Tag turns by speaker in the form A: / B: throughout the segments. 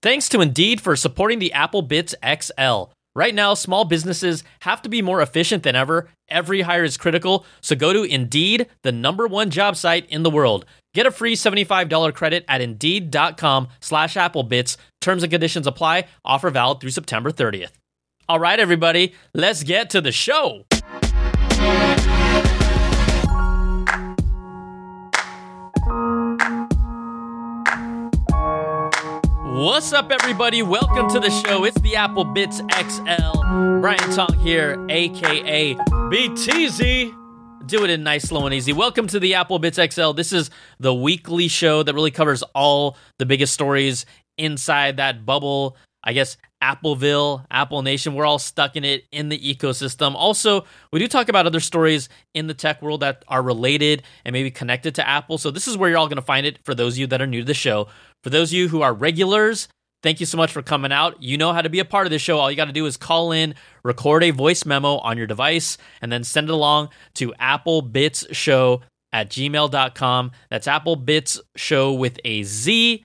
A: Thanks to Indeed for supporting the Apple Bitz XL. Right now, small businesses have to be more efficient than ever. Every hire is critical, so go to Indeed, the number one job site in the world. Get a free $75 credit at Indeed.com slash AppleBitz. Terms and conditions apply. Offer valid through September 30th. All right, everybody, let's get to the show. What's up, everybody? Welcome to the show. It's the Apple Bitz XL. Brian Tong here, aka BTZ. Do it in nice, slow, and easy. Welcome to the Apple Bitz XL. This is the weekly show that really covers all the biggest stories inside that bubble. I guess Appleville, Apple Nation, we're all stuck in it in the ecosystem. Also, we do talk about other stories in the tech world that are related and maybe connected to Apple. So, this is where you're all going to find it for those of you that are new to the show. For those of you who are regulars, thank you so much for coming out. You know how to be a part of this show. All you got to do is call in, record a voice memo on your device, and then send it along to applebitzshow at gmail.com. That's applebitzshow with a Z.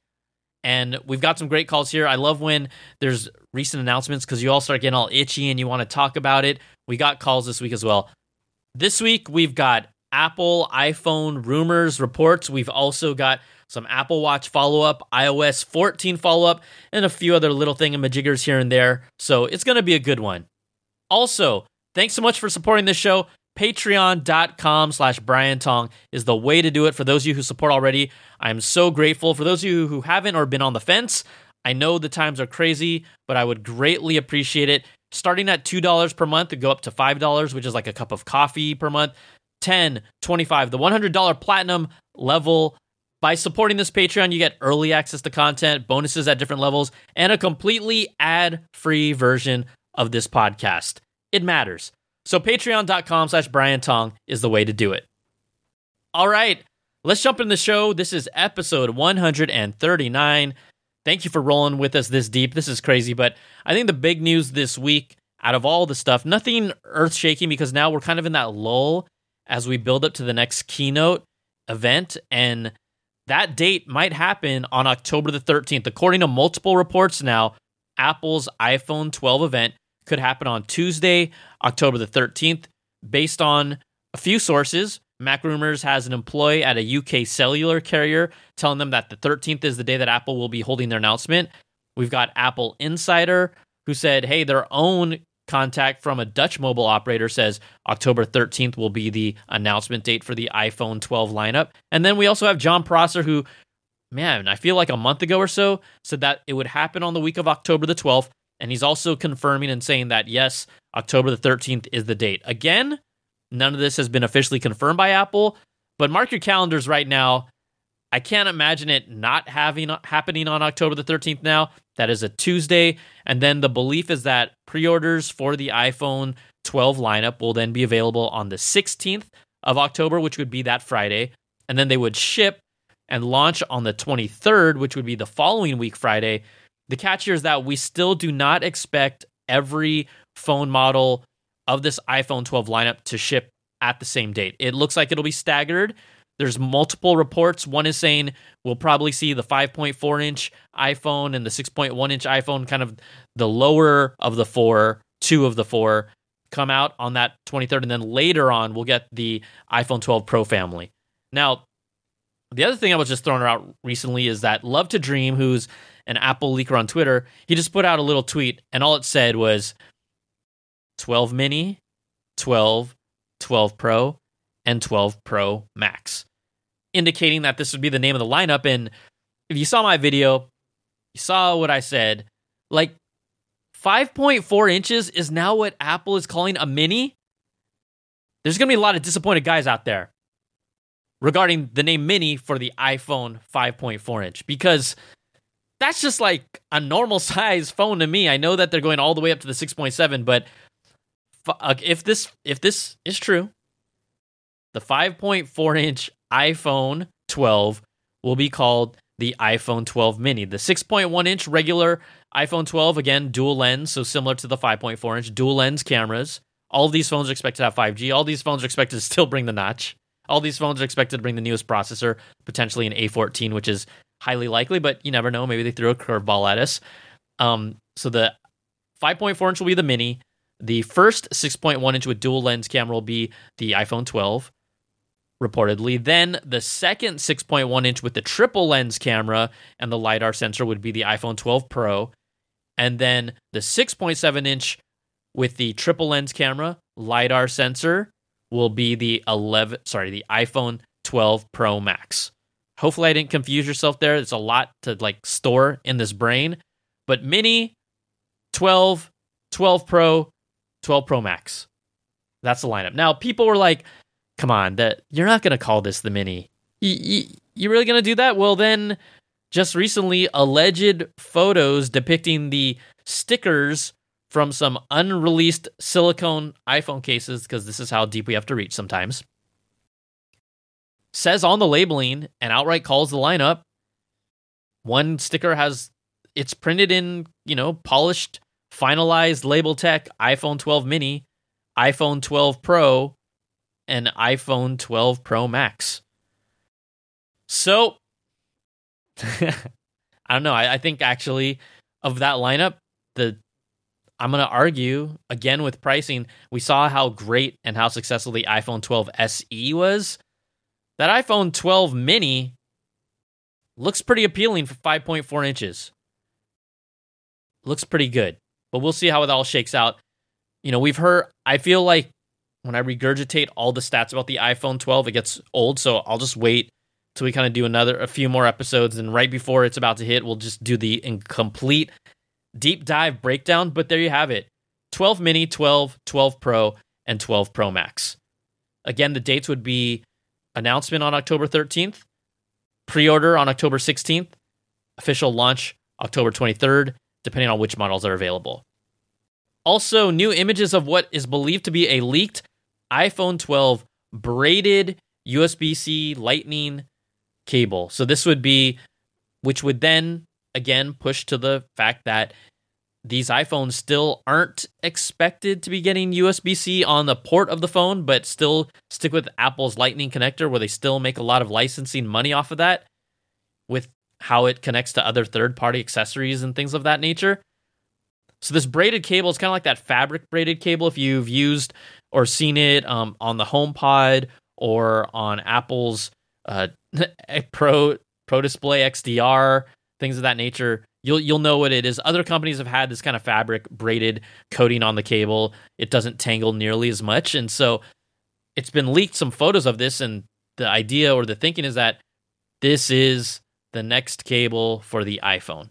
A: And we've got some great calls here. I love when there's recent announcements because you all start getting all itchy and you want to talk about it. We got calls this week as well. This week, we've got Apple iPhone rumors, reports. We've also got some Apple Watch follow up, iOS 14 follow up, and a few other little thingamajiggers here and there. So it's going to be a good one. Also, thanks so much for supporting this show. Patreon.com slash Brian Tong is the way to do it for those of you who support already. I'm so grateful. For those of you who haven't or been on the fence, I know the times are crazy, but I would greatly appreciate it. Starting at $2 per month to go up to $5, which is like a cup of coffee per month. 10, 25, the $100 platinum level by supporting this Patreon, you get early access to content, bonuses at different levels, and a completely ad free version of this podcast. It matters. So, patreon.com slash Brian Tong is the way to do it. All right, let's jump in the show. This is episode 139. Thank you for rolling with us this deep. This is crazy, but I think the big news this week out of all the stuff, nothing earth shaking because now we're kind of in that lull as we build up to the next keynote event. And that date might happen on October the 13th. According to multiple reports now, Apple's iPhone 12 event could happen on Tuesday, October the 13th. Based on a few sources, Mac Rumors has an employee at a UK cellular carrier telling them that the 13th is the day that Apple will be holding their announcement. We've got Apple Insider who said, hey, their own contact from a Dutch mobile operator says October 13th will be the announcement date for the iPhone 12 lineup. And then we also have Jon Prosser, who, man, I feel like a month ago or so said that it would happen on the week of October the 12th. And he's also confirming and saying that, yes, October the 13th is the date. Again, none of this has been officially confirmed by Apple, but mark your calendars right now. I can't imagine it not having happening on October the 13th now. That is a Tuesday. And then the belief is that pre orders for the iPhone 12 lineup will then be available on the 16th of October, which would be that Friday. And then they would ship and launch on the 23rd, which would be the following week, Friday. The catch here is that we still do not expect every phone model of this iPhone 12 lineup to ship at the same date. It looks like it'll be staggered. There's multiple reports. One is saying we'll probably see the 5.4 inch iPhone and the 6.1 inch iPhone, kind of the lower of the four, two of the four, come out on that 23rd. And then later on, we'll get the iPhone 12 Pro family. Now, the other thing I was just throwing out recently is that Love to Dream, who's an Apple leaker on Twitter, he just put out a little tweet, and all it said was 12 mini, 12, 12 Pro, and 12 Pro Max, indicating that this would be the name of the lineup. And if you saw my video, you saw what I said. Like 5.4 inches is now what Apple is calling a mini. There's going to be a lot of disappointed guys out there regarding the name mini for the iPhone 5.4 inch because that's just like a normal size phone to me. I know that they're going all the way up to the 6.7, but uh, if this if this is true, the 5.4 inch iPhone 12 will be called the iPhone 12 mini. The 6.1 inch regular iPhone 12, again, dual lens, so similar to the 5.4 inch, dual lens cameras. All these phones are expected to have 5G. All these phones are expected to still bring the notch. All these phones are expected to bring the newest processor, potentially an A14, which is highly likely, but you never know. Maybe they threw a curveball at us. Um, so the 5.4 inch will be the mini. The first 6.1 inch with dual lens camera will be the iPhone 12, reportedly. Then the second 6.1 inch with the triple lens camera and the LiDAR sensor would be the iPhone 12 Pro. And then the 6.7 inch with the triple lens camera, LiDAR sensor will be the 11, sorry, the iPhone 12 Pro Max. Hopefully, I didn't confuse yourself there. It's a lot to like store in this brain. But mini, 12, 12 Pro, 12 Pro Max. That's the lineup. Now, people were like, come on, that you're not going to call this the mini. You, you, you really going to do that? Well, then, just recently, alleged photos depicting the stickers from some unreleased silicone iPhone cases, because this is how deep we have to reach sometimes, says on the labeling and outright calls the lineup. One sticker has it's printed in, you know, polished, finalized label tech iPhone 12 mini, iPhone 12 Pro, and iPhone 12 Pro Max. So, I don't know. I, I, think actually of that lineup, the I'm to argue again with pricing. We saw how great and how successful the iPhone 12 SE was. That iPhone 12 mini looks pretty appealing for 5.4 inches looks pretty good. But we'll see how it all shakes out. You know, we've heard, I feel like when I regurgitate all the stats about the iPhone 12, it gets old. So I'll just wait till we kind of do another, a few more episodes. And right before it's about to hit, we'll just do the incomplete deep dive breakdown. But there you have it 12 mini, 12, 12 Pro, and 12 Pro Max. Again, the dates would be announcement on October 13th, pre order on October 16th, official launch October 23rd, depending on which models are available. Also, new images of what is believed to be a leaked iPhone 12 braided USB C Lightning cable. So, this would be, which would then again push to the fact that these iPhones still aren't expected to be getting USB C on the port of the phone, but still stick with Apple's Lightning connector, where they still make a lot of licensing money off of that with how it connects to other third party accessories and things of that nature. So this braided cable is kind of like that fabric braided cable if you've used or seen it um, on the HomePod or on Apple's uh, Pro Pro Display XDR, things of that nature. You'll you'll know what it is. Other companies have had this kind of fabric braided coating on the cable. It doesn't tangle nearly as much, and so it's been leaked some photos of this. And the idea or the thinking is that this is the next cable for the iPhone.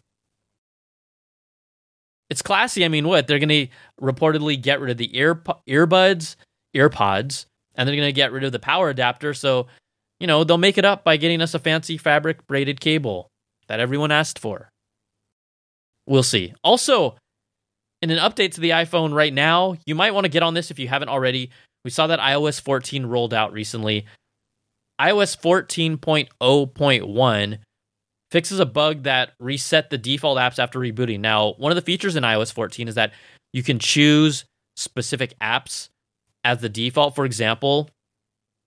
A: It's classy. I mean, what? They're going to reportedly get rid of the ear earbuds, earpods, and they're going to get rid of the power adapter. So, you know, they'll make it up by getting us a fancy fabric braided cable that everyone asked for. We'll see. Also, in an update to the iPhone right now, you might want to get on this if you haven't already. We saw that iOS 14 rolled out recently. iOS 14.0.1 fixes a bug that reset the default apps after rebooting. Now, one of the features in iOS 14 is that you can choose specific apps as the default. For example,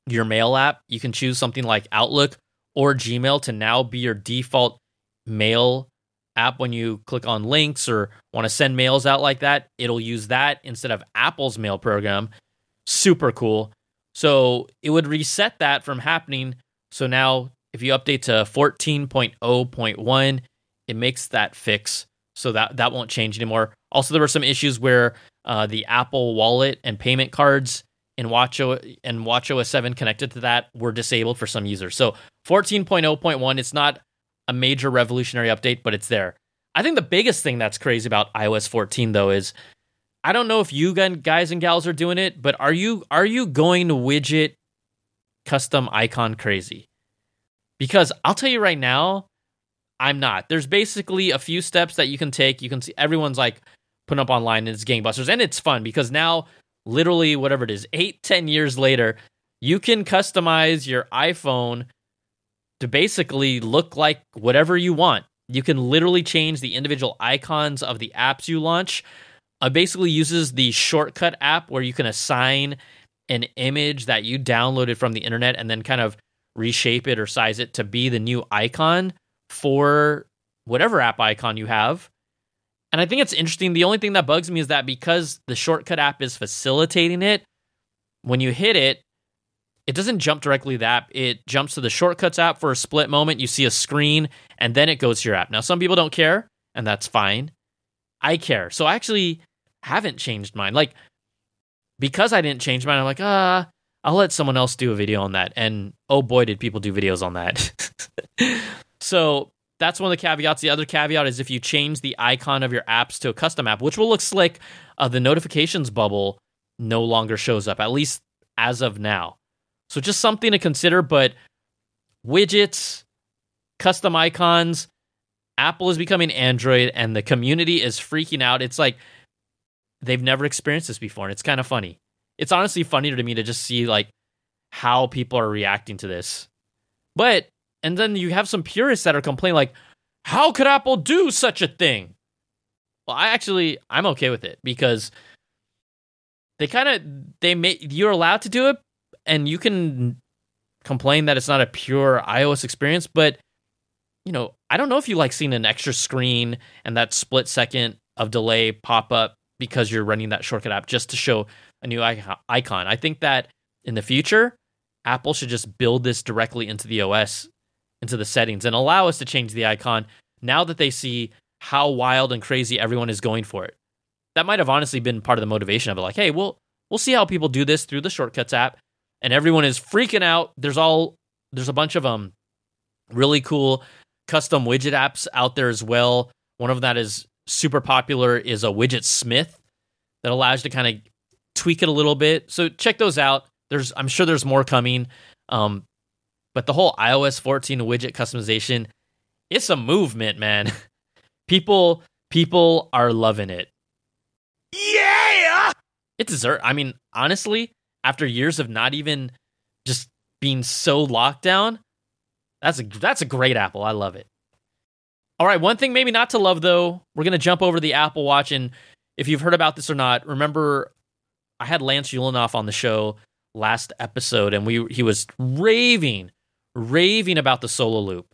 A: your mail app, you can choose something like Outlook or Gmail to now be your default mail app when you click on links or want to send mails out like that. It'll use that instead of Apple's mail program. Super cool. So it would reset that from happening. So now if you update to 14.0.1, it makes that fix so that that won't change anymore. Also, there were some issues where uh, the Apple Wallet and payment cards in WatchOS and WatchOS 7 connected to that were disabled for some users. So 14.0.1, it's not a major revolutionary update, but it's there. I think the biggest thing that's crazy about iOS 14 though is I don't know if you guys and gals are doing it, but are you are you going to widget custom icon crazy? Because I'll tell you right now, I'm not. There's basically a few steps that you can take. You can see everyone's like putting up online and it's gangbusters. And it's fun because now, literally, whatever it is, eight, ten years later, you can customize your iPhone to basically look like whatever you want. You can literally change the individual icons of the apps you launch. It basically uses the shortcut app where you can assign an image that you downloaded from the internet and then kind of reshape it or size it to be the new icon for whatever app icon you have. And I think it's interesting. The only thing that bugs me is that because the shortcut app is facilitating it, when you hit it, it doesn't jump directly to the app. It jumps to the shortcuts app for a split moment. You see a screen, and then it goes to your app. Now, some people don't care, and that's fine. I care. So I actually haven't changed mine. Like, because I didn't change mine, I'm like, ah, I'll let someone else do a video on that. And oh boy, did people do videos on that. so that's one of the caveats. The other caveat is if you change the icon of your apps to a custom app, which will look slick, uh, the notifications bubble no longer shows up, at least as of now. So just something to consider. But widgets, custom icons, Apple is becoming Android, and the community is freaking out. It's like they've never experienced this before, and it's kind of funny. It's honestly funnier to me to just see like how people are reacting to this. But and then you have some purists that are complaining like, how could Apple do such a thing? Well, I actually I'm okay with it because they kind of they make you're allowed to do it and you can complain that it's not a pure iOS experience, but you know, I don't know if you like seeing an extra screen and that split second of delay pop up because you're running that shortcut app just to show a new icon. I think that in the future, Apple should just build this directly into the OS, into the settings, and allow us to change the icon now that they see how wild and crazy everyone is going for it. That might have honestly been part of the motivation of it. Like, hey, we'll we'll see how people do this through the shortcuts app, and everyone is freaking out. There's all there's a bunch of um really cool custom widget apps out there as well. One of that is super popular is a Widgetsmith that allows you to kind of tweak it a little bit. So check those out. There's I'm sure there's more coming. Um, but the whole iOS 14 widget customization, it's a movement, man. people people are loving it.
B: Yeah.
A: It deserves I mean, honestly, after years of not even just being so locked down, that's a that's a great Apple. I love it. All right, one thing maybe not to love though. We're gonna jump over the Apple Watch, and if you've heard about this or not, remember I had Lance Ulanoff on the show last episode, and we he was raving, raving about the Solo Loop.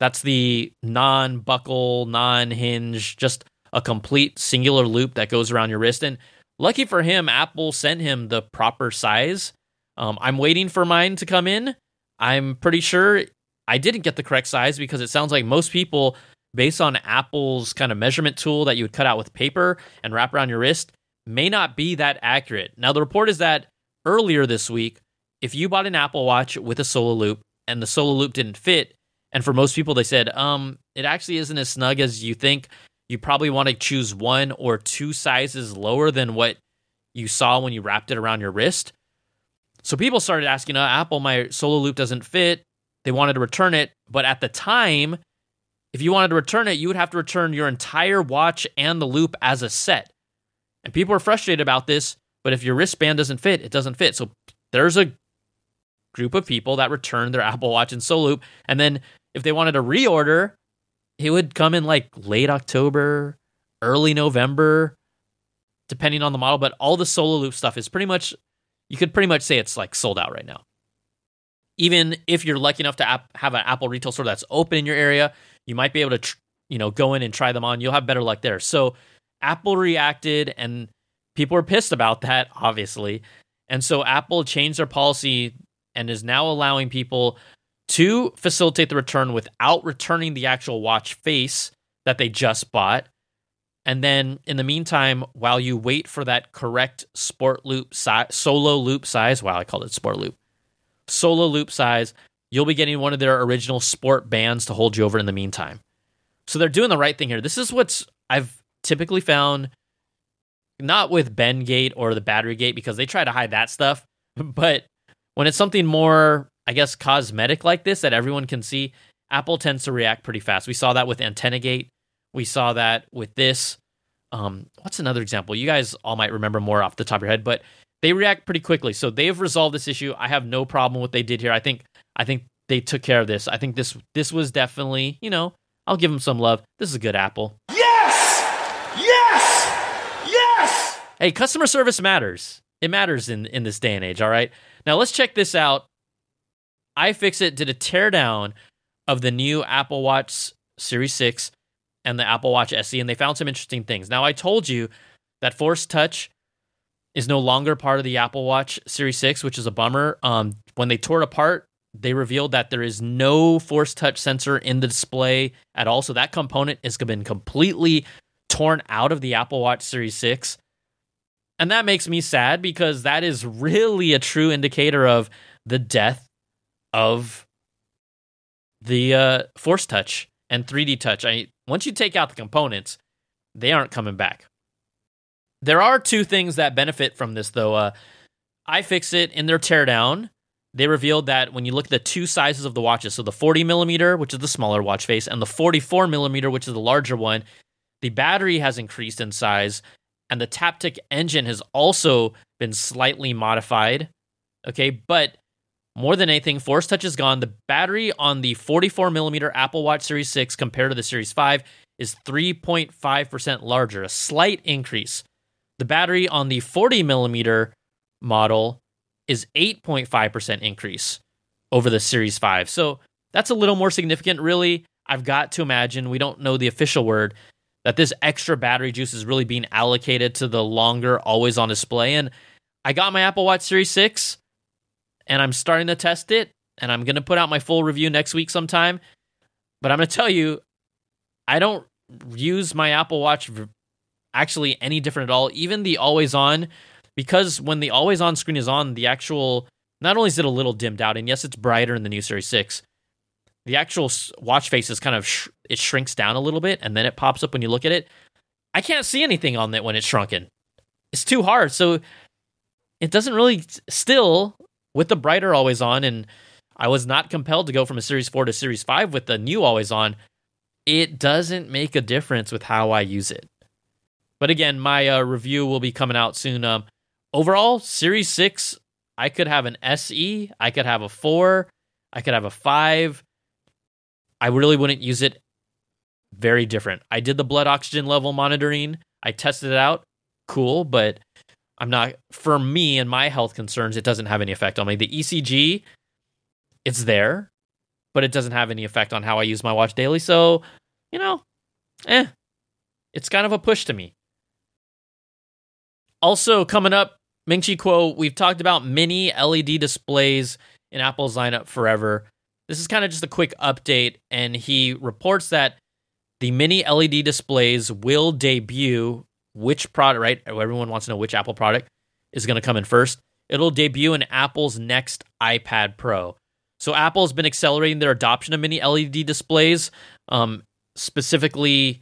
A: That's the non-buckle, non-hinge, just a complete singular loop that goes around your wrist. And lucky for him, Apple sent him the proper size. Um, I'm waiting for mine to come in. I'm pretty sure I didn't get the correct size because it sounds like most people, based on Apple's kind of measurement tool that you would cut out with paper and wrap around your wrist, may not be that accurate. Now, the report is that earlier this week, if you bought an Apple Watch with a Solo Loop and the Solo Loop didn't fit, and for most people, they said, um, it actually isn't as snug as you think. You probably want to choose one or two sizes lower than what you saw when you wrapped it around your wrist. So people started asking, uh, Apple, my Solo Loop doesn't fit. They wanted to return it, but at the time, if you wanted to return it, you would have to return your entire watch and the loop as a set. And people are frustrated about this, but if your wristband doesn't fit, it doesn't fit. So there's a group of people that return their Apple Watch and Solo Loop. And then if they wanted to reorder, it would come in like late October, early November, depending on the model. But all the Solo Loop stuff is pretty much, you could pretty much say it's like sold out right now even if you're lucky enough to have an Apple retail store that's open in your area, you might be able to, tr- you know, go in and try them on. You'll have better luck there. So Apple reacted, and people were pissed about that, obviously. And so Apple changed their policy and is now allowing people to facilitate the return without returning the actual watch face that they just bought. And then in the meantime, while you wait for that correct sport loop si- solo loop size, wow, I called it sport loop solo loop size, you'll be getting one of their original sport bands to hold you over in the meantime. So they're doing the right thing here. This is what's I've typically found not with Bendgate or the battery gate because they try to hide that stuff, but when it's something more, I guess, cosmetic like this that everyone can see, Apple tends to react pretty fast. We saw that with Antenna Gate. We saw that with this. Um, what's another example? You guys all might remember more off the top of your head, but they react pretty quickly. So they've resolved this issue. I have no problem with what they did here. I think I think they took care of this. I think this this was definitely, you know, I'll give them some love. This is a good Apple.
B: Yes! Yes! Yes!
A: Hey, customer service matters. It matters in in this day and age, all right? Now let's check this out. iFixit did a teardown of the new Apple Watch Series 6 and the Apple Watch SE, and they found some interesting things. Now, I told you that Force Touch is no longer part of the Apple Watch Series 6, which is a bummer. Um, when they tore it apart, they revealed that there is no Force Touch sensor in the display at all. So that component has been completely torn out of the Apple Watch Series 6. And that makes me sad because that is really a true indicator of the death of the uh, Force Touch and 3D Touch. I once you take out the components, they aren't coming back. There are two things that benefit from this, though. Uh, iFixit in their teardown, they revealed that when you look at the two sizes of the watches, so the 40 millimeter, which is the smaller watch face, and the 44 millimeter, which is the larger one, the battery has increased in size, and the Taptic engine has also been slightly modified. Okay, but more than anything, Force Touch is gone. The battery on the 44 millimeter Apple Watch Series 6 compared to the Series 5 is 3.5% larger, a slight increase. The battery on the 40 millimeter model is 8.5% increase over the Series 5. So that's a little more significant, really. I've got to imagine, we don't know the official word, that this extra battery juice is really being allocated to the longer always on display. And I got my Apple Watch Series 6 and I'm starting to test it. And I'm going to put out my full review next week sometime. But I'm going to tell you, I don't use my Apple Watch actually any different at all. Even the always on, because when the always on screen is on, the actual not only is it a little dimmed out, and yes, it's brighter in the new Series Six. The actual watch face is kind of sh- it shrinks down a little bit, and then it pops up when you look at it. I can't see anything on it when it's shrunken. It's too hard, so it doesn't really still with the brighter always on, and I was not compelled to go from a Series 4 to Series 5 with the new always on. It doesn't make a difference with how I use it. But again, my uh, review will be coming out soon. Um, overall, Series 6, I could have an SE, I could have a 4, I could have a 5. I really wouldn't use it very different. I did the blood oxygen level monitoring, I tested it out. Cool, but I'm not for me and my health concerns. It doesn't have any effect on me. The ECG, it's there, but it doesn't have any effect on how I use my watch daily. So, you know, eh, it's kind of a push to me. Also, coming up, Ming Chi Kuo, we've talked about mini LED displays in Apple's lineup forever. This is kind of just a quick update, and he reports that the mini LED displays will debut which product, right? Everyone wants to know which Apple product is going to come in first. It'll debut in Apple's next iPad Pro. So Apple's been accelerating their adoption of mini LED displays, um, specifically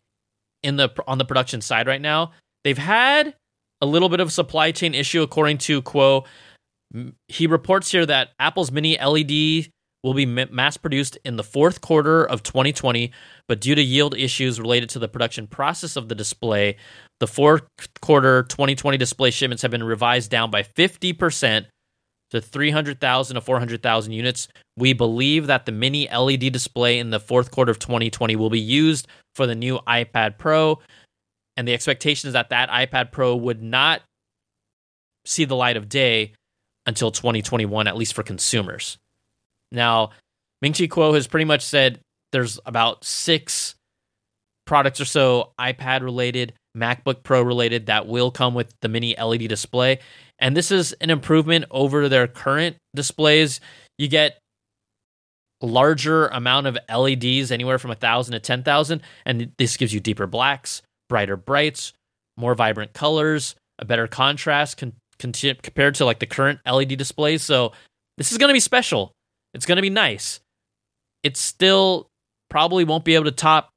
A: in the on the production side right now. They've had a little bit of supply chain issue, according to Kuo. He reports here that Apple's mini LED will be mass produced in the fourth quarter of 2020, but due to yield issues related to the production process of the display, the fourth quarter 2020 display shipments have been revised down by 50% to 300,000 to 400,000 units. We believe that the mini LED display in the fourth quarter of 2020 will be used for the new iPad Pro. And the expectation is that that iPad Pro would not see the light of day until 2021, at least for consumers. Now, Ming Chi Kuo has pretty much said there's about six products or so iPad related, MacBook Pro related that will come with the mini LED display. And this is an improvement over their current displays. You get larger amount of LEDs, anywhere from a thousand to ten thousand, and this gives you deeper blacks, brighter brights, more vibrant colors, a better contrast con- con- compared to like the current LED displays. So this is going to be special. It's going to be nice. It still probably won't be able to top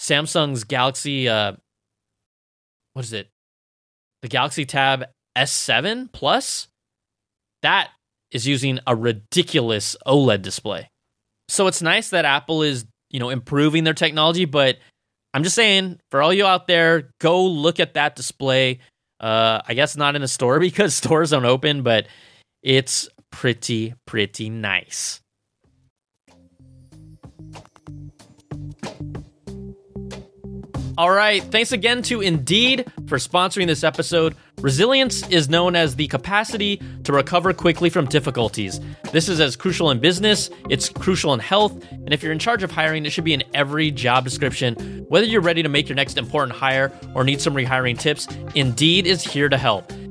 A: Samsung's Galaxy. Uh, what is it? The Galaxy Tab S7 Plus. That is using a ridiculous OLED display. So it's nice that Apple is, you know, improving their technology, but I'm just saying, for all you out there, go look at that display. Uh, I guess not in a store because stores don't open, but it's pretty, pretty nice. All right. Thanks again to Indeed for sponsoring this episode. Resilience is known as the capacity to recover quickly from difficulties. This is as crucial in business, it's crucial in health, and if you're in charge of hiring, it should be in every job description. Whether you're ready to make your next important hire or need some rehiring tips, Indeed is here to help.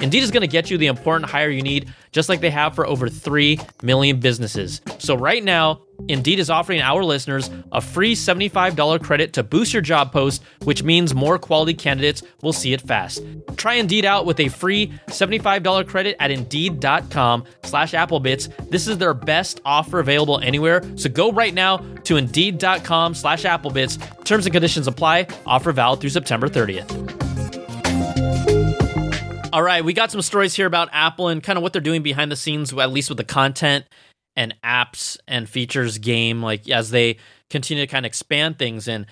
A: Indeed is going to get you the important hire you need, just like they have for over 3 million businesses. So, right now, Indeed is offering our listeners a free $75 credit to boost your job post, which means more quality candidates will see it fast. Try Indeed out with a free $75 credit at Indeed.com slash Applebitz. This is their best offer available anywhere, so go right now to Indeed.com slash Applebitz. Terms and conditions apply. Offer valid through September 30th. All right, we got some stories here about Apple and kind of what they're doing behind the scenes, at least with the content and apps and features game, like as they continue to kind of expand things. And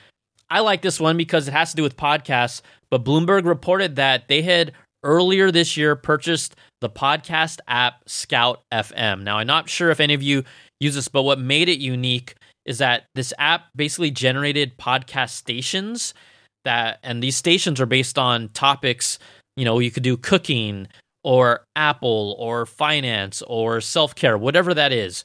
A: I like this one because it has to do with podcasts. But Bloomberg reported that they had earlier this year purchased the podcast app Scout FM. Now, I'm not sure if any of you use this, but what made it unique is that this app basically generated podcast stations that and these stations are based on topics you know, you could do cooking or Apple or finance or self care, whatever that is.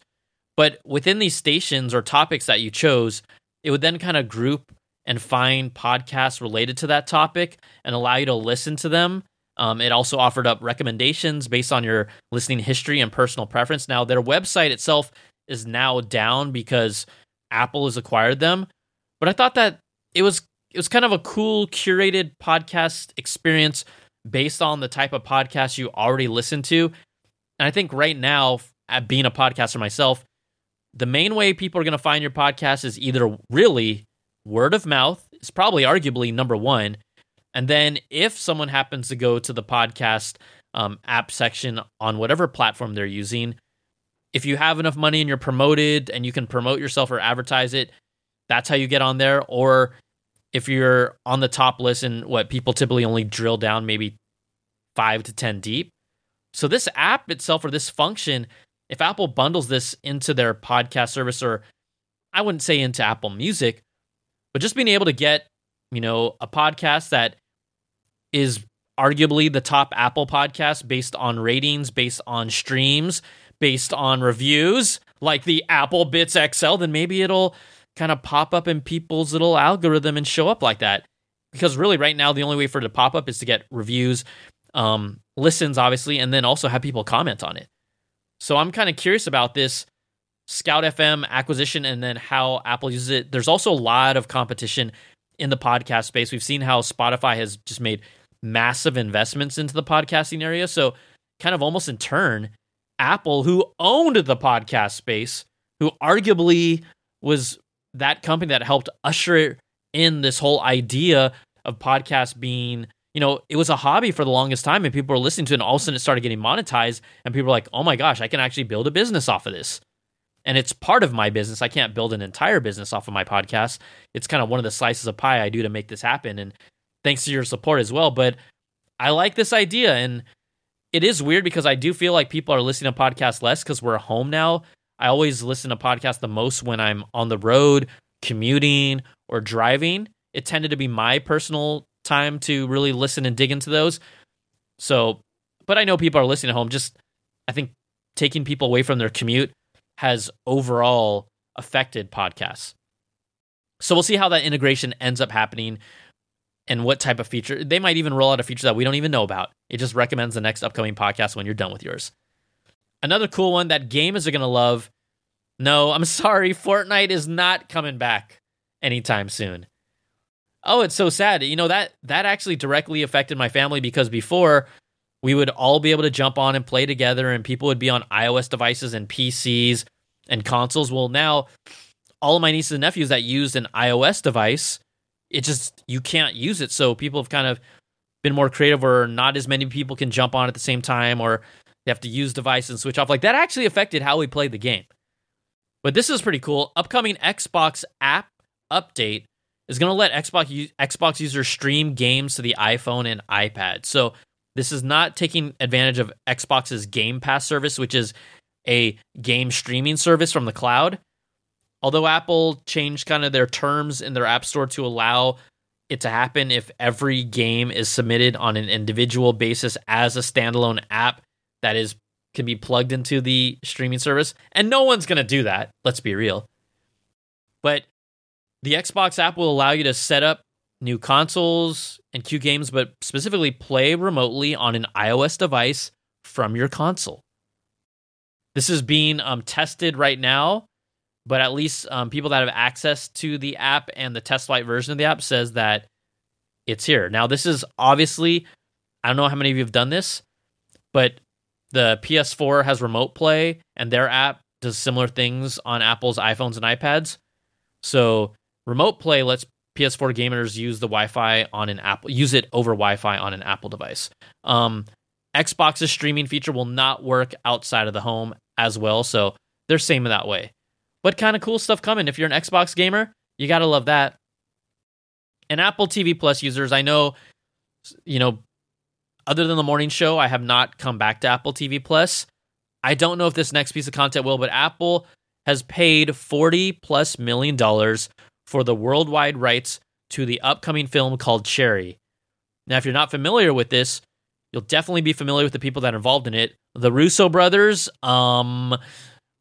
A: But within these stations or topics that you chose, it would then kind of group and find podcasts related to that topic and allow you to listen to them. Um, it also offered up recommendations based on your listening history and personal preference. Now, their website itself is now down because Apple has acquired them. But I thought that it was it was kind of a cool curated podcast experience based on the type of podcast you already listen to. And I think right now, being a podcaster myself, the main way people are going to find your podcast is either really word of mouth, is probably arguably number one. And then if someone happens to go to the podcast um, app section on whatever platform they're using, if you have enough money and you're promoted and you can promote yourself or advertise it, that's how you get on there. Or if you're on the top list and what people typically only drill down maybe five to 10 deep. So, this app itself or this function, if Apple bundles this into their podcast service, or I wouldn't say into Apple Music, but just being able to get, you know, a podcast that is arguably the top Apple podcast based on ratings, based on streams, based on reviews, like the Apple Bitz XL, then maybe it'll kind of pop up in people's little algorithm and show up like that. Because really, right now, the only way for it to pop up is to get reviews, um, listens, obviously, and then also have people comment on it. So I'm kind of curious about this Scout FM acquisition and then how Apple uses it. There's also a lot of competition in the podcast space. We've seen how Spotify has just made massive investments into the podcasting area. So, kind of almost in turn, Apple, who owned the podcast space, who arguably was that company that helped usher in this whole idea of podcasts being, you know, it was a hobby for the longest time and people were listening to it and all of a sudden it started getting monetized and people were like, oh my gosh, I can actually build a business off of this. And it's part of my business. I can't build an entire business off of my podcast. It's kind of one of the slices of pie I do to make this happen. And thanks to your support as well. But I like this idea. And it is weird because I do feel like people are listening to podcasts less because we're home now. I always listen to podcasts the most when I'm on the road, commuting, or driving. It tended to be my personal time to really listen and dig into those. So, but I know people are listening at home. Just, I think taking people away from their commute has overall affected podcasts. So we'll see how that integration ends up happening and what type of feature. They might even roll out a feature that we don't even know about. It just recommends the next upcoming podcast when you're done with yours. Another cool one that gamers are going to love. No, I'm sorry, Fortnite is not coming back anytime soon. Oh, it's so sad. You know that that actually directly affected my family because before we would all be able to jump on and play together and people would be on iOS devices and PCs and consoles. Well, now all of my nieces and nephews that used an iOS device it just you can't use it. So people have kind of been more creative, or not as many people can jump on at the same time, or they have to use device and switch off. Like that actually affected how we played the game. But this is pretty cool. Upcoming Xbox app update is going to let Xbox Xbox users stream games to the iPhone and iPad. So this is not taking advantage of Xbox's Game Pass service, which is a game streaming service from the cloud. Although Apple changed kind of their terms in their App Store to allow it to happen if every game is submitted on an individual basis as a standalone app that is can be plugged into the streaming service. And no one's going to do that, let's be real. But the Xbox app will allow you to set up new consoles and queue games, but specifically play remotely on an iOS device from your console. This is being um, tested right now, but at least um, people that have access to the app and the TestFlight version of the app says that it's here. Now, this is obviously, I don't know how many of you have done this, but the PS4 has remote play, and their app does similar things on Apple's iPhones and iPads. So, remote play lets PS4 gamers use the Wi-Fi on an Apple use it over Wi-Fi on an Apple device. Um, Xbox's streaming feature will not work outside of the home as well, so they're same that way. But kind of cool stuff coming. If you're an Xbox gamer, you gotta love that. And Apple TV Plus users, I know, you know, other than the morning show, I have not come back to Apple TV Plus. I don't know if this next piece of content will, but Apple has paid 40 plus million dollars for the worldwide rights to the upcoming film called Cherry. Now, if you're not familiar with this, you'll definitely be familiar with the people that are involved in it. The Russo brothers, um,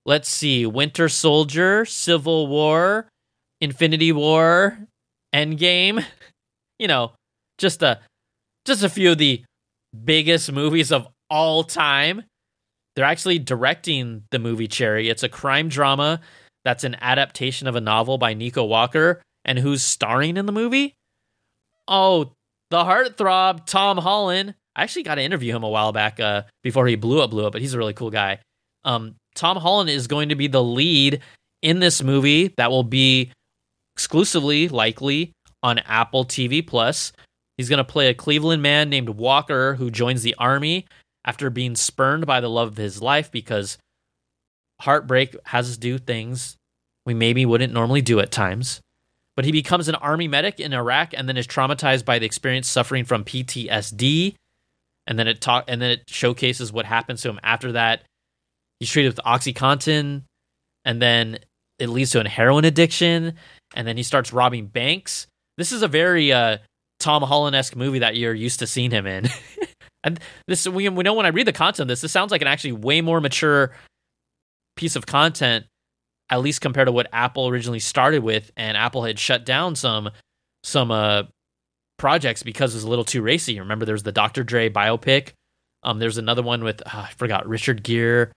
A: let's see, Winter Soldier, Civil War, Infinity War, Endgame. You know, just a just a few of the biggest movies of all time. They're actually directing the movie Cherry. It's a crime drama that's an adaptation of a novel by Nico Walker and who's starring in the movie? Oh, the heartthrob Tom Holland. I actually got to interview him a while back uh, before he blew up, blew up, but he's a really cool guy. Um, Tom Holland is going to be the lead in this movie that will be exclusively, likely, on Apple TV Plus. He's going to play a Cleveland man named Walker who joins the army after being spurned by the love of his life because heartbreak has us do things we maybe wouldn't normally do at times. But he becomes an army medic in Iraq and then is traumatized by the experience suffering from PTSD. And then it talk and then it showcases what happens to him after that. He's treated with Oxycontin, and then it leads to a heroin addiction, and then he starts robbing banks. This is a very uh, Tom Holland esque movie that you're used to seeing him in. and this we, we know when I read the content of this, this sounds like an actually way more mature piece of content, at least compared to what Apple originally started with, and Apple had shut down some some uh, projects because it was a little too racy. Remember, there's the Dr. Dre biopic. Um, there's another one with uh, I forgot Richard Gere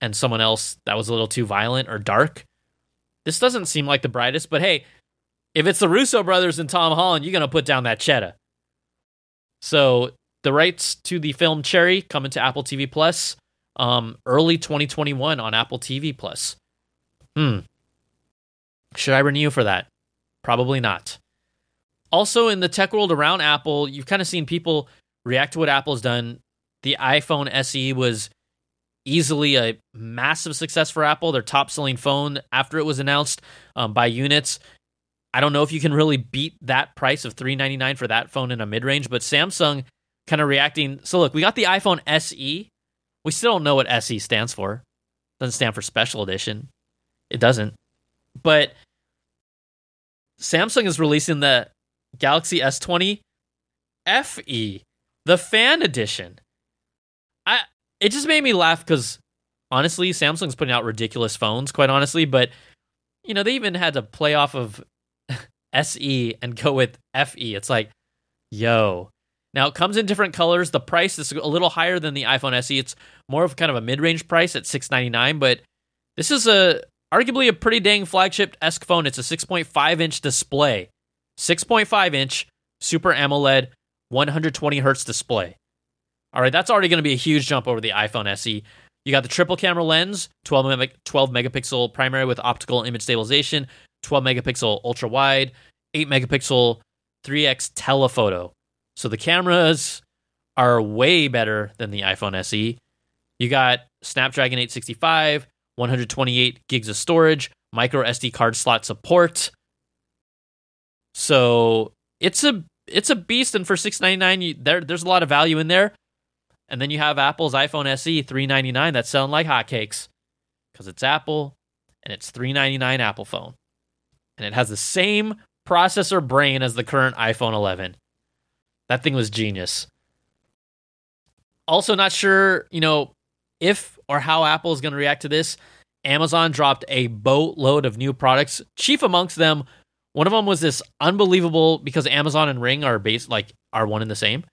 A: and someone else that was a little too violent or dark. This doesn't seem like the brightest, but hey, if it's the Russo brothers and Tom Holland, you're gonna put down that cheddar. So the rights to the film Cherry coming to Apple TV Plus um, early 2021 on Apple TV Plus. Hmm. Should I renew for that? Probably not. Also, in the tech world around Apple, you've kind of seen people react to what Apple's done. The iPhone SE was easily a massive success for Apple, their top selling phone after it was announced um, by units. I don't know if you can really beat that price of 399 for that phone in a mid range, but Samsung kind of reacting. So, look, we got the iPhone SE, we still don't know what SE stands for. Doesn't stand for special edition. It doesn't. But Samsung is releasing the Galaxy S20 FE, the fan edition. I it just made me laugh cuz honestly, Samsung's putting out ridiculous phones, quite honestly, but you know, they even had to play off of SE and go with FE. It's like, yo, now it comes in different colors. The price is a little higher than the iPhone SE. It's more of kind of a mid-range price at 699, but this is a arguably a pretty dang flagship-esque phone. It's a 6.5 inch display. 6.5 inch Super AMOLED 120 hertz display. All right, that's already going to be a huge jump over the iPhone SE. You got the triple camera lens, 12, 12 megapixel primary with optical image stabilization, 12 megapixel ultra wide. 8 megapixel 3x telephoto. So the cameras are way better than the iPhone SE. You got Snapdragon 865, 128 gigs of storage, micro SD card slot support. So it's a it's a beast, and for 699, there there's a lot of value in there. And then you have Apple's iPhone SE 399 that's selling like hotcakes because it's Apple and it's 399 Apple phone. And it has the same processor brain as the current iPhone 11. That thing was genius. Also, not sure, you know, if or how Apple is going to react to this. Amazon dropped a boatload of new products. Chief amongst them, one of them was this unbelievable because Amazon and Ring are based like are one and the same.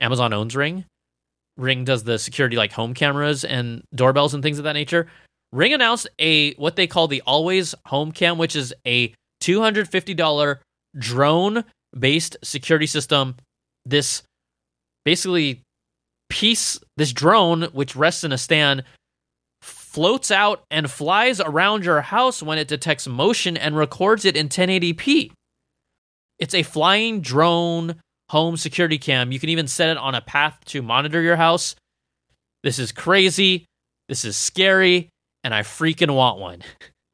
A: Amazon owns Ring. Ring does the security like home cameras and doorbells and things of that nature. Ring announced a what they call the Always Home Cam, which is a $250 drone based security system. This basically piece, this drone, which rests in a stand, floats out and flies around your house when it detects motion and records it in 1080p. It's a flying drone home security cam. You can even set it on a path to monitor your house. This is crazy. This is scary, and I freaking want one.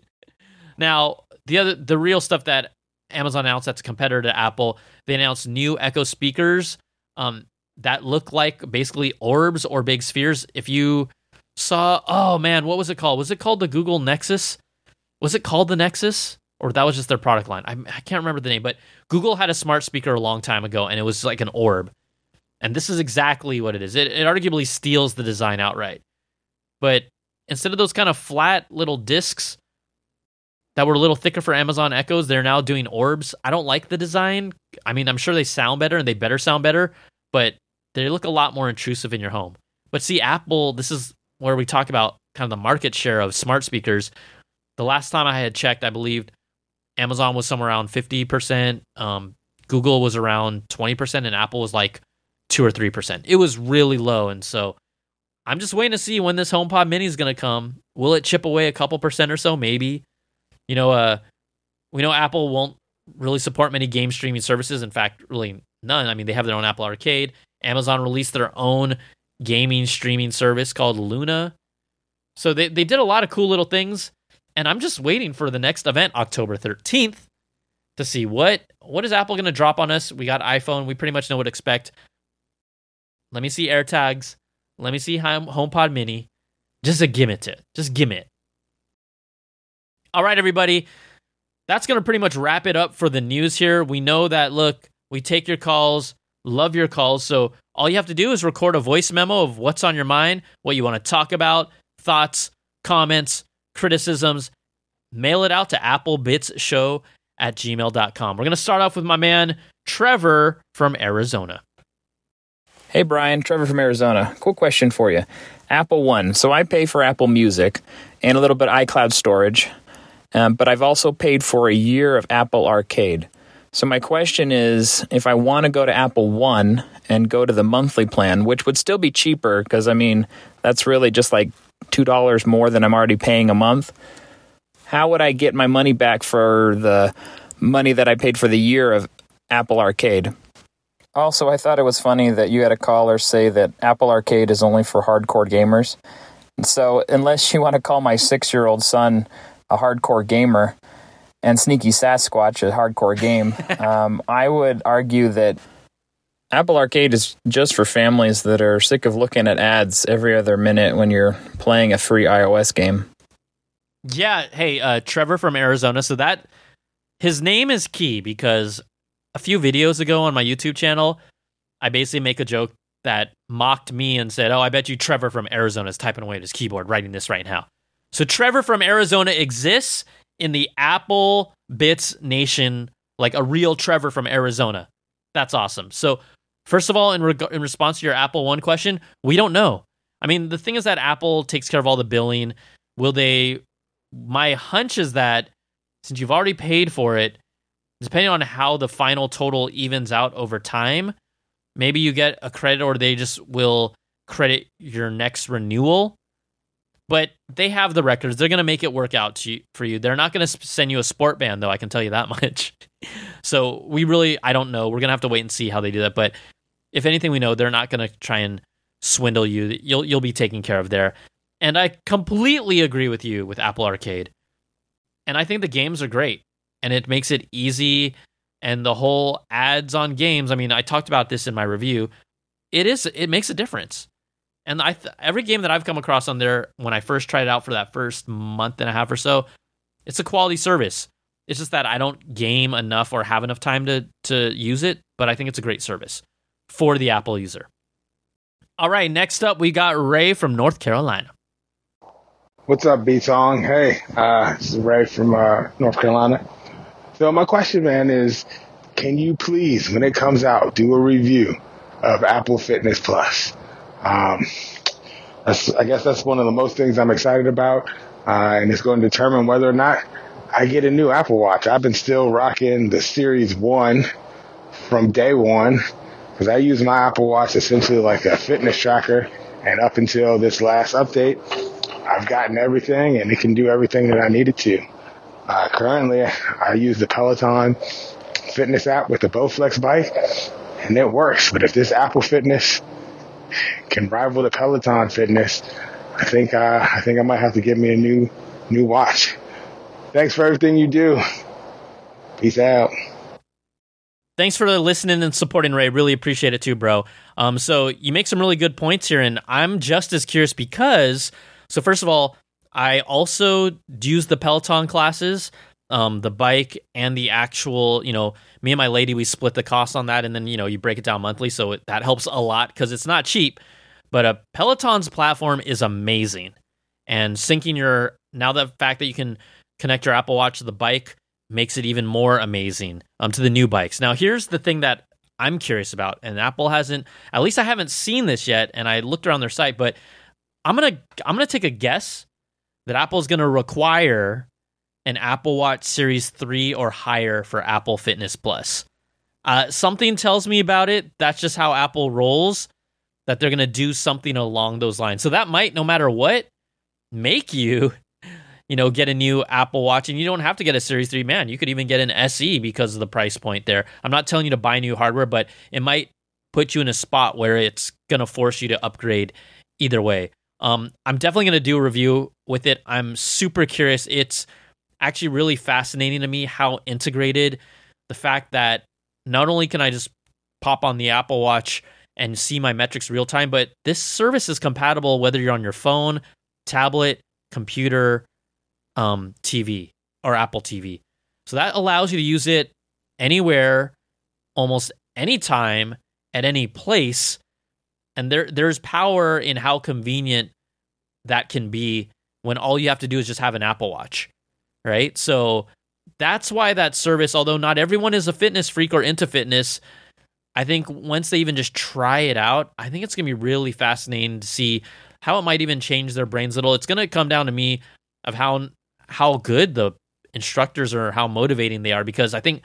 A: now, the other the real stuff that Amazon announced that's a competitor to Apple, they announced new Echo speakers um, that look like basically orbs or big spheres. If you saw, oh man, what was it called? Was it called the Google Nexus? Was it called the Nexus? Or that was just their product line. I, I can't remember the name, but Google had a smart speaker a long time ago, and it was like an orb. And this is exactly what it is. It, it arguably steals the design outright. But instead of those kind of flat little discs that were a little thicker for Amazon Echoes, they're now doing orbs. I don't like the design. I mean, I'm sure they sound better and they better sound better, but they look a lot more intrusive in your home. But see, Apple, this is where we talk about kind of the market share of smart speakers. The last time I had checked, I believed Amazon was somewhere around 50%, um, Google was around 20%, and Apple was like 2 or 3%. It was really low. And so I'm just waiting to see when this HomePod mini is going to come. Will it chip away a couple percent or so? Maybe. You know, uh, we know Apple won't really support many game streaming services. In fact, really none. I mean, they have their own Apple Arcade. Amazon released their own gaming streaming service called Luna. So they, they did a lot of cool little things. And I'm just waiting for the next event, October 13th, to see what what is Apple going to drop on us. We got iPhone. We pretty much know what to expect. Let me see AirTags. Let me see HomePod Mini. Just a gimme it. Just gimme it. All right, everybody. That's going to pretty much wrap it up for the news here. We know that, look, we take your calls, love your calls. So all you have to do is record a voice memo of what's on your mind, what you want to talk about, thoughts, comments, criticisms. Mail it out to applebitzshow at gmail.com. We're going to start off with my man, Trevor from Arizona.
C: Hey, Brian, Trevor from Arizona. Cool question for you. Apple One. So I pay for Apple Music and a little bit iCloud storage, um, but I've also paid for a year of Apple Arcade. So my question is if I want to go to Apple One and go to the monthly plan, which would still be cheaper, because I mean, that's really just like $2 more than I'm already paying a month, how would I get my money back for the money that I paid for the year of Apple Arcade? Also, I thought it was funny that you had a caller say that Apple Arcade is only for hardcore gamers. So, unless you want to call my six year old son a hardcore gamer and Sneaky Sasquatch a hardcore game, um, I would argue that Apple Arcade is just for families that are sick of looking at ads every other minute when you're playing a free iOS game.
A: Yeah. Hey, uh, Trevor from Arizona. So, that his name is key because a few videos ago on my YouTube channel, I basically make a joke that mocked me and said, "Oh, I bet you Trevor from Arizona is typing away at his keyboard writing this right now." So Trevor from Arizona exists in the Apple Bitz Nation, like a real Trevor from Arizona. That's awesome. So first of all, in reg- in response to your Apple One question, we don't know. I mean, the thing is that Apple takes care of all the billing. Will they? My hunch is that since you've already paid for it, depending on how the final total evens out over time, maybe you get a credit or they just will credit your next renewal. But they have the records. They're going to make it work out you, for you. They're not going to send you a sport band, though. I can tell you that much. so we really, I don't know. We're going to have to wait and see how they do that. But if anything, we know they're not going to try and swindle you. You'll you'll be taken care of there. And I completely agree with you with Apple Arcade. And I think the games are great, and it makes it easy. And the whole ads on games. I mean, I talked about this in my review. It is. It makes a difference and I th- every game that I've come across on there when I first tried it out for that first month and a half or so, it's a quality service. It's just that I don't game enough or have enough time to to use it, but I think it's a great service for the Apple user. All right, next up we got Ray from North Carolina.
D: What's up, B Tong? Hey, uh, this is Ray from uh, North Carolina. So my question, man, is can you please, when it comes out, do a review of Apple Fitness Plus? Um, I guess that's one of the most things I'm excited about, uh, and it's going to determine whether or not I get a new Apple Watch. I've been still rocking the Series One from day one because I use my Apple Watch essentially like a fitness tracker, and up until this last update, I've gotten everything, and it can do everything that I needed to. Uh, currently, I use the Peloton fitness app with the Bowflex bike, and it works. But if this Apple Fitness can rival the Peloton fitness, I think uh, I think I might have to get me a new new watch. Thanks for everything you do. Peace out.
A: Thanks for listening and supporting Ray. Really appreciate it too, bro. Um, so you make some really good points here, and I'm just as curious because so first of all, I also use the Peloton classes, um, the bike and the actual, you know, me and my lady, we split the cost on that, and then you know you break it down monthly, so it, that helps a lot because it's not cheap. But a Peloton's platform is amazing, and syncing your now the fact that you can connect your Apple Watch to the bike makes it even more amazing um, to the new bikes. Now, here's the thing that I'm curious about, and Apple hasn't, at least I haven't seen this yet, and I looked around their site, but I'm gonna I'm gonna take a guess that Apple's gonna require an Apple Watch Series 3 or higher for Apple Fitness Plus. Uh, something tells me about it. That's just how Apple rolls, that they're going to do something along those lines. So that might, no matter what, make you, you know, get a new Apple Watch. And you don't have to get a Series 3, man. You could even get an SE because of the price point there. I'm not telling you to buy new hardware, but it might put you in a spot where it's going to force you to upgrade either way. Um, I'm definitely going to do a review with it. I'm super curious. It's actually really fascinating to me how integrated the fact that not only can I just pop on the Apple Watch and see my metrics real time, but this service is compatible whether you're on your phone, tablet, computer, um, TV, or Apple TV. So that allows you to use it anywhere, almost anytime, at any place. And there there's power in how convenient that can be when all you have to do is just have an Apple Watch right? So that's why that service, although not everyone is a fitness freak or into fitness, I think once they even just try it out, I think it's going to be really fascinating to see how it might even change their brains a little. It's going to come down to me of how how good the instructors are, how motivating they are, because I think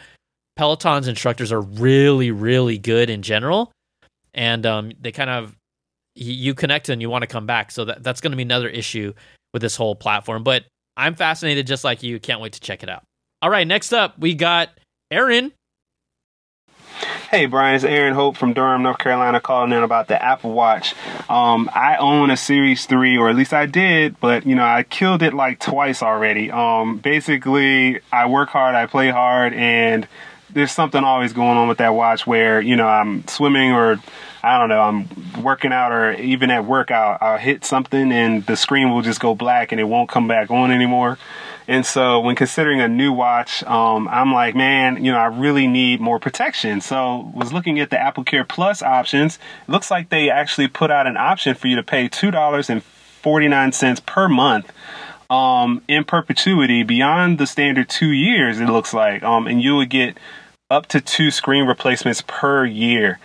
A: Peloton's instructors are really, really good in general, and um, they kind of you connect and you want to come back. So that, that's going to be another issue with this whole platform. But I'm fascinated just like you. Can't wait to check it out. All right, next up, we got Aaron.
E: Hey, Brian, it's Aaron Hope from Durham, North Carolina, calling in about the Apple Watch. Um, I own a Series 3, or at least I did, but, you know, I killed it like twice already. Um, basically, I work hard, I play hard, and there's something always going on with that watch where, you know, I'm swimming or I don't know, I'm working out or even at work, I'll, I'll hit something and the screen will just go black and it won't come back on anymore. And so when considering a new watch, um, I'm like, man, you know, I really need more protection. So was looking at the Apple Care Plus options. It looks like they actually put out an option for you to pay $2.49 per month. Um, in perpetuity beyond the standard two years, it looks like. Um, and you would get up to two screen replacements per year.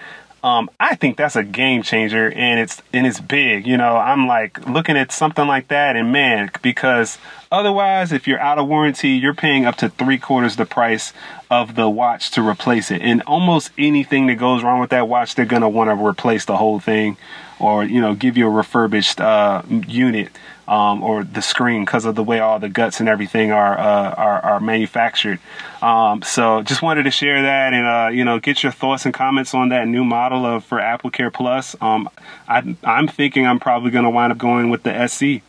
E: Um, I think that's a game changer and it's and it's big. You know, I'm like looking at something like that and man, because otherwise if you're out of warranty, you're paying up to three quarters the price of the watch to replace it. And almost anything that goes wrong with that watch, they're to want to replace the whole thing or, you know, give you a refurbished uh, unit um, or the screen because of the way all the guts and everything are uh, are, are, manufactured. Um, so just wanted to share that and uh, you know get your thoughts and comments on that new model of for Apple Care Plus. Um, I, am thinking I'm probably going to wind up going with the SE.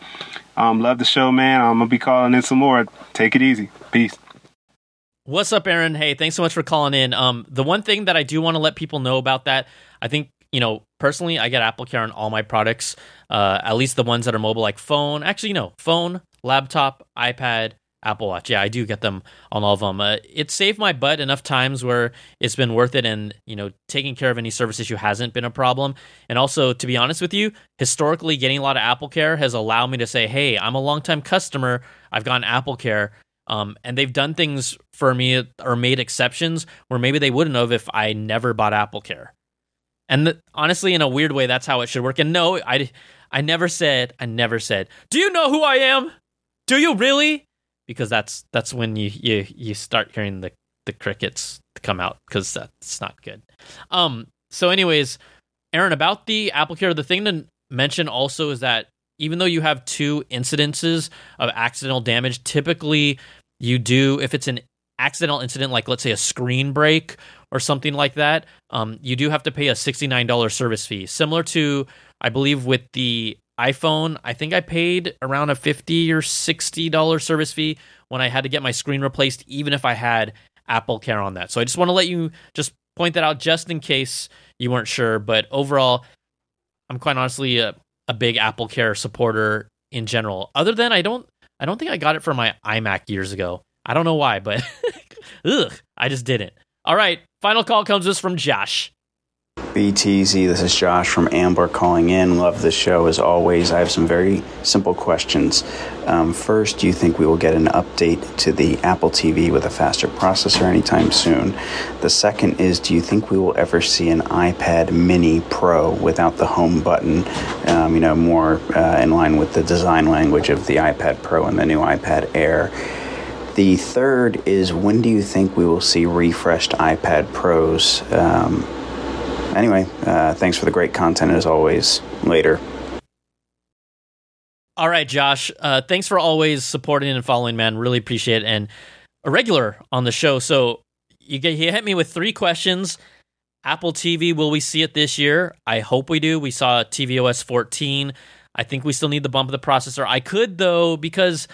E: Um, love the show, man. I'm gonna be calling in some more. Take it easy. Peace.
A: What's up, Aaron? Hey, thanks so much for calling in. Um, the one thing that I do want to let people know about that, I think you know personally, I get Apple Care on all my products, uh, at least the ones that are mobile, like phone. Actually, no, phone, laptop, iPad, Apple Watch. Yeah, I do get them on all of them. Uh, it saved my butt enough times where it's been worth it, and you know, taking care of any service issue hasn't been a problem. And also, to be honest with you, historically, getting a lot of Apple Care has allowed me to say, "Hey, I'm a longtime customer. I've gotten Apple Care." Um, and they've done things for me or made exceptions where maybe they wouldn't have if I never bought Apple Care. And honestly, in a weird way, that's how it should work. And no, I, I never said, I never said, do you know who I am? Do you really? Because that's that's when you you you start hearing the the crickets come out because that's not good. Um. So, anyways, Aaron, about the Apple Care, the thing to mention also is that even though you have two incidences of accidental damage, typically you do if it's an accidental incident, like let's say a screen break or something like that, um, you do have to pay a $69 service fee. Similar to, I believe, with the iPhone, I think I paid around a 50 or $60 service fee when I had to get my screen replaced, even if I had Apple Care on that. So I just want to let you just point that out just in case you weren't sure. But overall, I'm quite honestly a, a big Apple Care supporter in general. Other than I don't I don't think I got it for my iMac years ago. I don't know why, but ugh, I just didn't. All right, final call comes us from Josh.
F: BTZ, this is Josh from Ambler calling in. Love the show as always. I have some very simple questions. Um, first, do you think we will get an update to the Apple TV with a faster processor anytime soon? The second is, do you think we will ever see an iPad Mini Pro without the home button? Um, you know, more uh, in line with the design language of the iPad Pro and the new iPad Air. The third is when do you think we will see refreshed iPad Pros? Um, anyway, uh, thanks for the great content as always. Later.
A: All right, Josh. Uh, thanks for always supporting and following, man. Really appreciate it. And a regular on the show. So you, get, you hit me with three questions. Apple TV, will we see it this year? I hope we do. We saw tvOS 14. I think we still need the bump of the processor. I could, though, because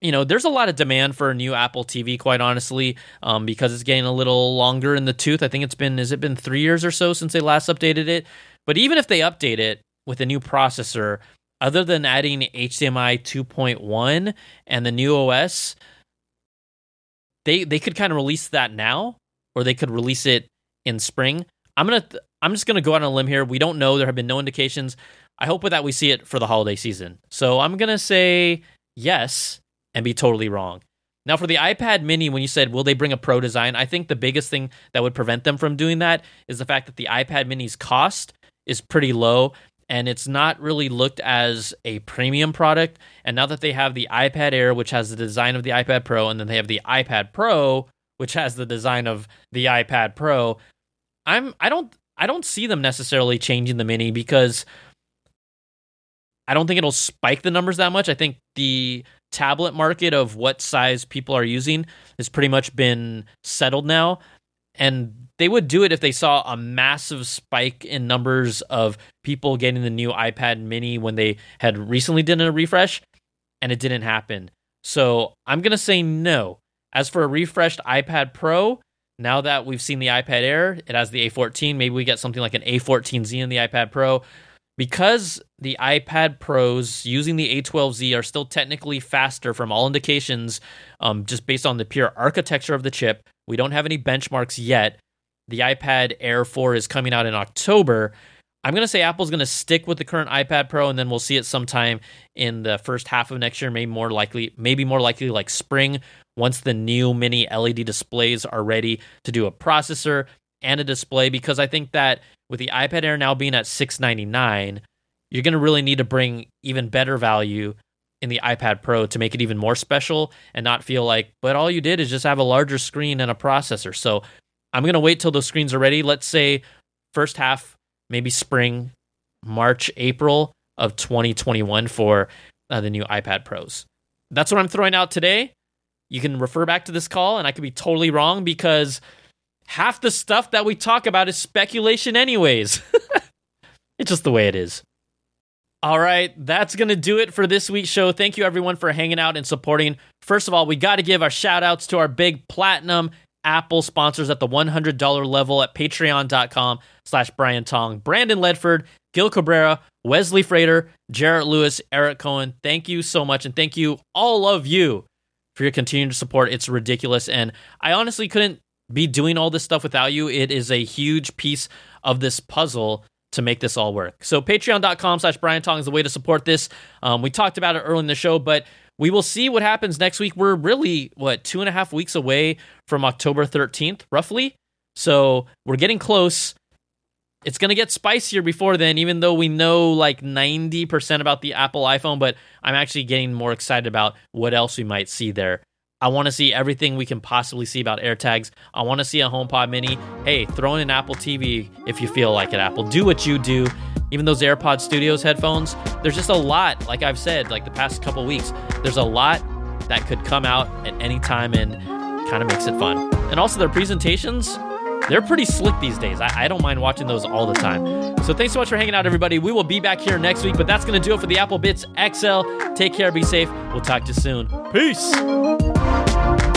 A: you know, there's a lot of demand for a new Apple TV, quite honestly, um, because it's getting a little longer in the tooth. I think it's been, has it been three years or so since they last updated it? But even if they update it with a new processor, other than adding HDMI 2.1 and the new OS, they they could kind of release that now, or they could release it in spring. I'm gonna I'm just gonna go out on a limb here. We don't know. There have been no indications. I hope with that we see it for the holiday season. So I'm gonna say yes and be totally wrong. Now, for the iPad mini, when you said, will they bring a pro design? I think the biggest thing that would prevent them from doing that is the fact that the iPad mini's cost is pretty low and it's not really looked as a premium product. And now that they have the iPad Air, which has the design of the iPad Pro, and then they have the iPad Pro, which has the design of the iPad Pro, I'm I don't I don't see them necessarily changing the mini because I don't think it'll spike the numbers that much. I think the tablet market of what size people are using has pretty much been settled now. And they would do it if they saw a massive spike in numbers of people getting the new iPad mini when they had recently done a refresh and it didn't happen. So I'm going to say no. As for a refreshed iPad Pro, now that we've seen the iPad Air, it has the A14. Maybe we get something like an A14Z in the iPad Pro because the iPad Pros using the A12Z are still technically faster from all indications, um, just based on the pure architecture of the chip. We don't have any benchmarks yet. The iPad Air 4 is coming out in October. I'm going to say Apple's going to stick with the current iPad Pro, and then we'll see it sometime in the first half of next year. Maybe more likely, maybe more likely like spring, once the new mini LED displays are ready to do a processor and a display. Because I think that with the iPad Air now being at 699, you're going to really need to bring even better value in the iPad Pro to make it even more special and not feel like, but all you did is just have a larger screen and a processor. So I'm going to wait till those screens are ready. Let's say first half, maybe spring, March, April of 2021 for uh, the new iPad Pros. That's what I'm throwing out today. You can refer back to this call, and I could be totally wrong because half the stuff that we talk about is speculation, anyways. it's just the way it is. All right, that's going to do it for this week's show. Thank you everyone for hanging out and supporting. First of all, we got to give our shout outs to our big platinum Apple sponsors at the $100 level at patreon.com slash Brian Tong. Brandon Ledford, Gil Cabrera, Wesley Frater, Jarrett Lewis, Eric Cohen. Thank you so much. And thank you, all of you, for your continued support. It's ridiculous. And I honestly couldn't be doing all this stuff without you. It is a huge piece of this puzzle to make this all work. So patreon.com slash Brian Tong is the way to support this. Um, we talked about it early in the show, but we will see what happens next week. We're really, what, two and a half weeks away from October 13th, roughly. So we're getting close. It's going to get spicier before then, even though we know like 90% about the Apple iPhone, but I'm actually getting more excited about what else we might see there. I want to see everything we can possibly see about AirTags. I want to see a HomePod Mini. Hey, throw in an Apple TV if you feel like it, Apple. Do what you do. Even those AirPod Studios headphones, there's just a lot, like I've said, like the past couple weeks, there's a lot that could come out at any time and kind of makes it fun. And also their presentations, they're pretty slick these days. I, I, don't mind watching those all the time. So thanks so much for hanging out, everybody. We will be back here next week, but that's going to do it for the Apple Bitz XL. Take care, be safe. We'll talk to you soon. Peace.